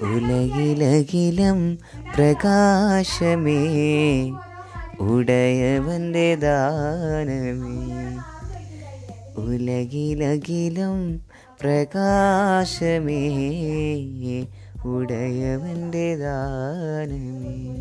ഉലകിലകിലം പ്രകാശമേ ഉടയവന്റെ ദാനമേ. ഉലകിലകിലം പ്രകാശമേ ഉടയവന്റെ ദാനമേ.